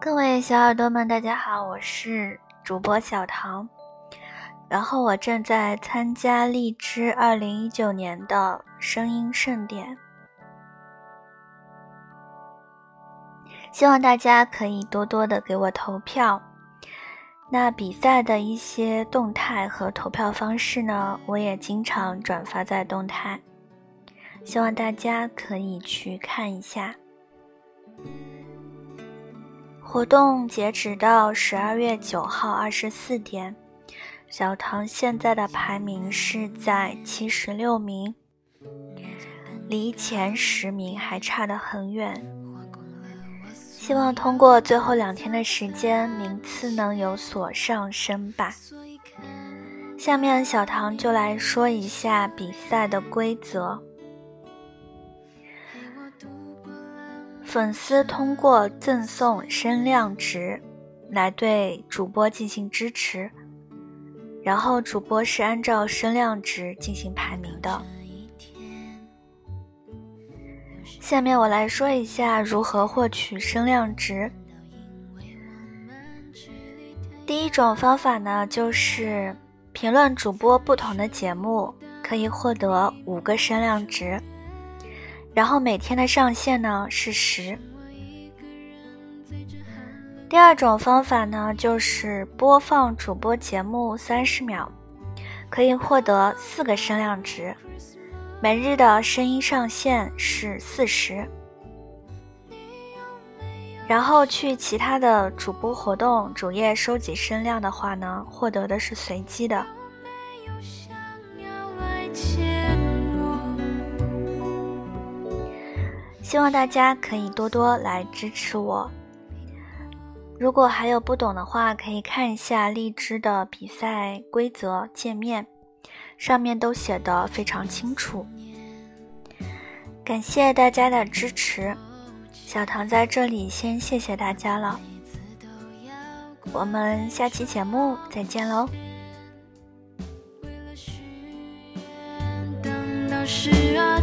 各位小耳朵们，大家好，我是主播小唐。然后我正在参加荔枝二零一九年的声音盛典，希望大家可以多多的给我投票。那比赛的一些动态和投票方式呢，我也经常转发在动态，希望大家可以去看一下。活动截止到十二月九号二十四点。小唐现在的排名是在七十六名，离前十名还差得很远。希望通过最后两天的时间，名次能有所上升吧。下面小唐就来说一下比赛的规则：粉丝通过赠送声量值来对主播进行支持。然后主播是按照声量值进行排名的。下面我来说一下如何获取声量值。第一种方法呢，就是评论主播不同的节目，可以获得五个声量值。然后每天的上限呢是十。第二种方法呢，就是播放主播节目三十秒，可以获得四个声量值，每日的声音上限是四十。然后去其他的主播活动主页收集声量的话呢，获得的是随机的。希望大家可以多多来支持我。如果还有不懂的话，可以看一下荔枝的比赛规则界面，上面都写的非常清楚。感谢大家的支持，小唐在这里先谢谢大家了。我们下期节目再见喽。为了许愿等到十二